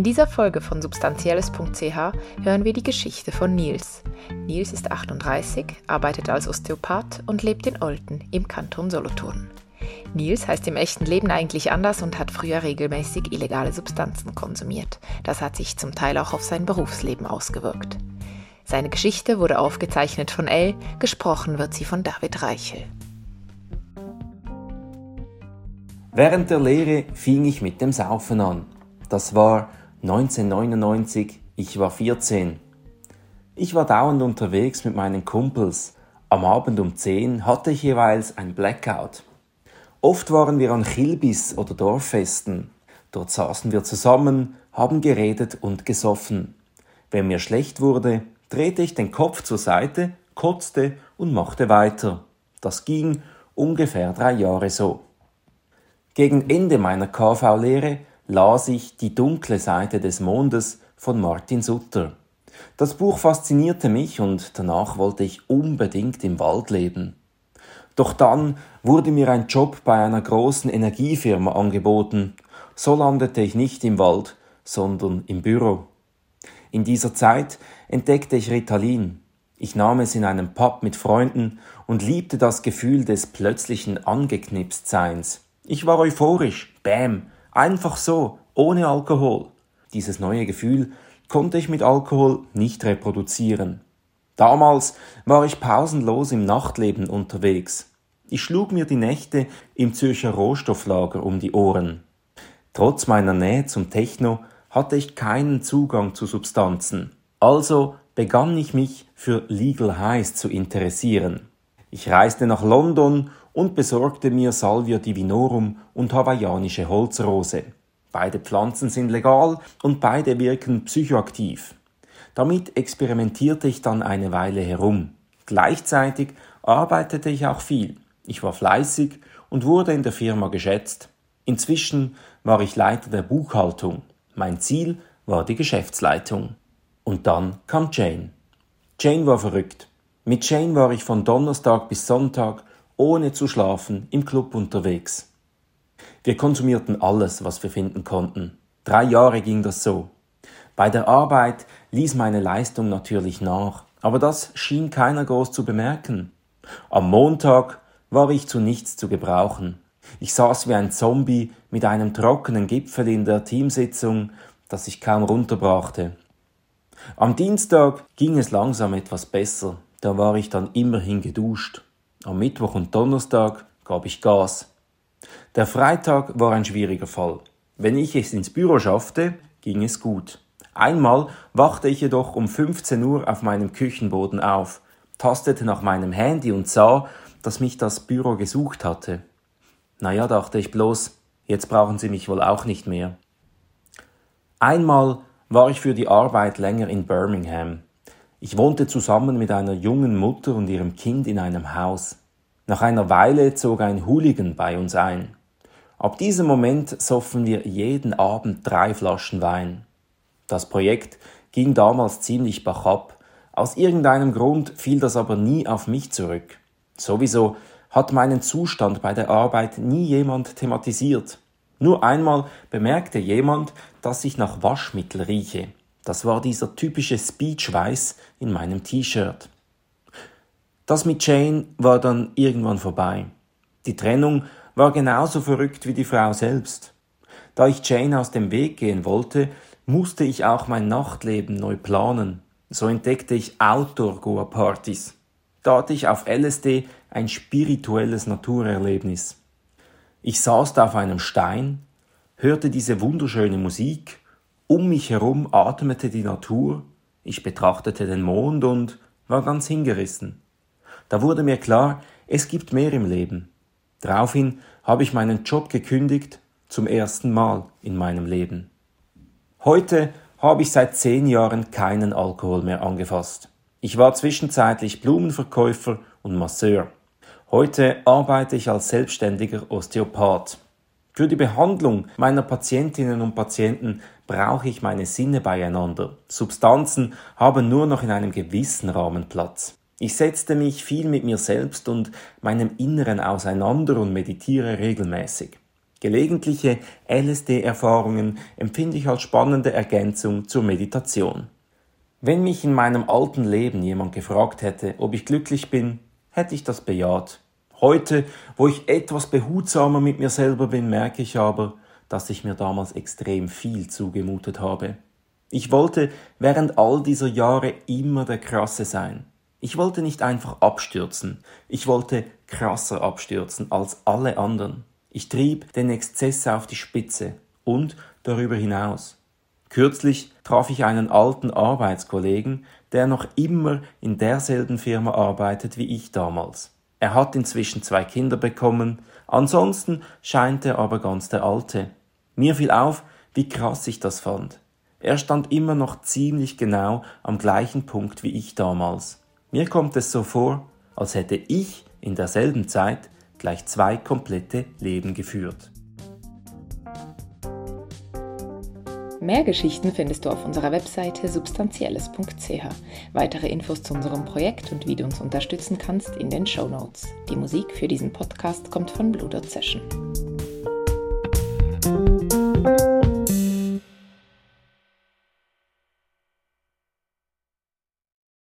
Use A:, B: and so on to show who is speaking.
A: In dieser Folge von substanzielles.ch hören wir die Geschichte von Nils. Nils ist 38, arbeitet als Osteopath und lebt in Olten im Kanton Solothurn. Nils heißt im echten Leben eigentlich anders und hat früher regelmäßig illegale Substanzen konsumiert. Das hat sich zum Teil auch auf sein Berufsleben ausgewirkt. Seine Geschichte wurde aufgezeichnet von Elle, gesprochen wird sie von David Reichel.
B: Während der Lehre fing ich mit dem Saufen an. Das war 1999, ich war 14. Ich war dauernd unterwegs mit meinen Kumpels. Am Abend um 10 hatte ich jeweils ein Blackout. Oft waren wir an Chilbis oder Dorffesten. Dort saßen wir zusammen, haben geredet und gesoffen. Wenn mir schlecht wurde, drehte ich den Kopf zur Seite, kotzte und machte weiter. Das ging ungefähr drei Jahre so. Gegen Ende meiner KV-Lehre las ich Die dunkle Seite des Mondes von Martin Sutter. Das Buch faszinierte mich und danach wollte ich unbedingt im Wald leben. Doch dann wurde mir ein Job bei einer großen Energiefirma angeboten. So landete ich nicht im Wald, sondern im Büro. In dieser Zeit entdeckte ich Ritalin. Ich nahm es in einem Pub mit Freunden und liebte das Gefühl des plötzlichen Angeknipstseins. Ich war euphorisch, bäm, einfach so, ohne Alkohol. Dieses neue Gefühl konnte ich mit Alkohol nicht reproduzieren. Damals war ich pausenlos im Nachtleben unterwegs. Ich schlug mir die Nächte im Zürcher Rohstofflager um die Ohren. Trotz meiner Nähe zum Techno hatte ich keinen Zugang zu Substanzen. Also begann ich mich für Legal Highs zu interessieren. Ich reiste nach London und besorgte mir Salvia divinorum und hawaiianische Holzrose. Beide Pflanzen sind legal und beide wirken psychoaktiv. Damit experimentierte ich dann eine Weile herum. Gleichzeitig arbeitete ich auch viel. Ich war fleißig und wurde in der Firma geschätzt. Inzwischen war ich Leiter der Buchhaltung. Mein Ziel war die Geschäftsleitung. Und dann kam Jane. Jane war verrückt. Mit Jane war ich von Donnerstag bis Sonntag ohne zu schlafen im Club unterwegs. Wir konsumierten alles, was wir finden konnten. Drei Jahre ging das so. Bei der Arbeit ließ meine Leistung natürlich nach, aber das schien keiner groß zu bemerken. Am Montag war ich zu nichts zu gebrauchen. Ich saß wie ein Zombie mit einem trockenen Gipfel in der Teamsitzung, das ich kaum runterbrachte. Am Dienstag ging es langsam etwas besser, da war ich dann immerhin geduscht. Am Mittwoch und Donnerstag gab ich Gas. Der Freitag war ein schwieriger Fall. Wenn ich es ins Büro schaffte, ging es gut. Einmal wachte ich jedoch um 15 Uhr auf meinem Küchenboden auf, tastete nach meinem Handy und sah, dass mich das Büro gesucht hatte. Na ja, dachte ich bloß, jetzt brauchen sie mich wohl auch nicht mehr. Einmal war ich für die Arbeit länger in Birmingham. Ich wohnte zusammen mit einer jungen Mutter und ihrem Kind in einem Haus. Nach einer Weile zog ein Hooligan bei uns ein. Ab diesem Moment soffen wir jeden Abend drei Flaschen Wein. Das Projekt ging damals ziemlich bachab. Aus irgendeinem Grund fiel das aber nie auf mich zurück. Sowieso hat meinen Zustand bei der Arbeit nie jemand thematisiert. Nur einmal bemerkte jemand, dass ich nach Waschmittel rieche. Das war dieser typische Speechweiß in meinem T-Shirt. Das mit Jane war dann irgendwann vorbei. Die Trennung war genauso verrückt wie die Frau selbst. Da ich Jane aus dem Weg gehen wollte, musste ich auch mein Nachtleben neu planen. So entdeckte ich Outdoor-Goa-Partys. Da hatte ich auf LSD ein spirituelles Naturerlebnis. Ich saß da auf einem Stein, hörte diese wunderschöne Musik, um mich herum atmete die Natur, ich betrachtete den Mond und war ganz hingerissen. Da wurde mir klar, es gibt mehr im Leben. Daraufhin habe ich meinen Job gekündigt, zum ersten Mal in meinem Leben. Heute habe ich seit zehn Jahren keinen Alkohol mehr angefasst. Ich war zwischenzeitlich Blumenverkäufer und Masseur. Heute arbeite ich als selbstständiger Osteopath. Für die Behandlung meiner Patientinnen und Patienten brauche ich meine Sinne beieinander. Substanzen haben nur noch in einem gewissen Rahmen Platz. Ich setzte mich viel mit mir selbst und meinem Inneren auseinander und meditiere regelmäßig. Gelegentliche LSD-Erfahrungen empfinde ich als spannende Ergänzung zur Meditation. Wenn mich in meinem alten Leben jemand gefragt hätte, ob ich glücklich bin, hätte ich das bejaht. Heute, wo ich etwas behutsamer mit mir selber bin, merke ich aber, dass ich mir damals extrem viel zugemutet habe. Ich wollte während all dieser Jahre immer der Krasse sein. Ich wollte nicht einfach abstürzen, ich wollte krasser abstürzen als alle anderen. Ich trieb den Exzess auf die Spitze und darüber hinaus. Kürzlich traf ich einen alten Arbeitskollegen, der noch immer in derselben Firma arbeitet wie ich damals. Er hat inzwischen zwei Kinder bekommen, ansonsten scheint er aber ganz der Alte. Mir fiel auf, wie krass ich das fand. Er stand immer noch ziemlich genau am gleichen Punkt wie ich damals. Mir kommt es so vor, als hätte ich in derselben Zeit gleich zwei komplette Leben geführt.
A: Mehr Geschichten findest du auf unserer Webseite substanzielles.ch. Weitere Infos zu unserem Projekt und wie du uns unterstützen kannst in den Show Notes. Die Musik für diesen Podcast kommt von Blue Dot Session.